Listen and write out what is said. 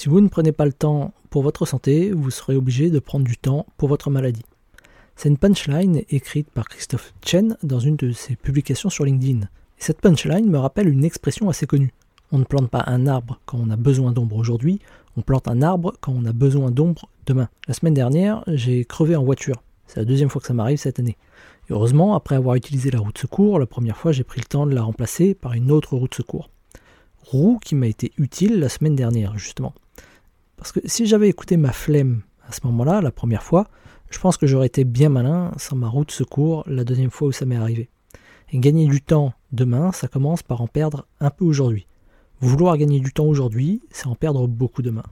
Si vous ne prenez pas le temps pour votre santé, vous serez obligé de prendre du temps pour votre maladie. C'est une punchline écrite par Christophe Chen dans une de ses publications sur LinkedIn. Et cette punchline me rappelle une expression assez connue. On ne plante pas un arbre quand on a besoin d'ombre aujourd'hui, on plante un arbre quand on a besoin d'ombre demain. La semaine dernière, j'ai crevé en voiture. C'est la deuxième fois que ça m'arrive cette année. Heureusement, après avoir utilisé la roue de secours, la première fois j'ai pris le temps de la remplacer par une autre roue de secours. Roue qui m'a été utile la semaine dernière, justement. Parce que si j'avais écouté ma flemme à ce moment-là, la première fois, je pense que j'aurais été bien malin sans ma roue de secours la deuxième fois où ça m'est arrivé. Et gagner du temps demain, ça commence par en perdre un peu aujourd'hui. Vouloir gagner du temps aujourd'hui, c'est en perdre beaucoup demain.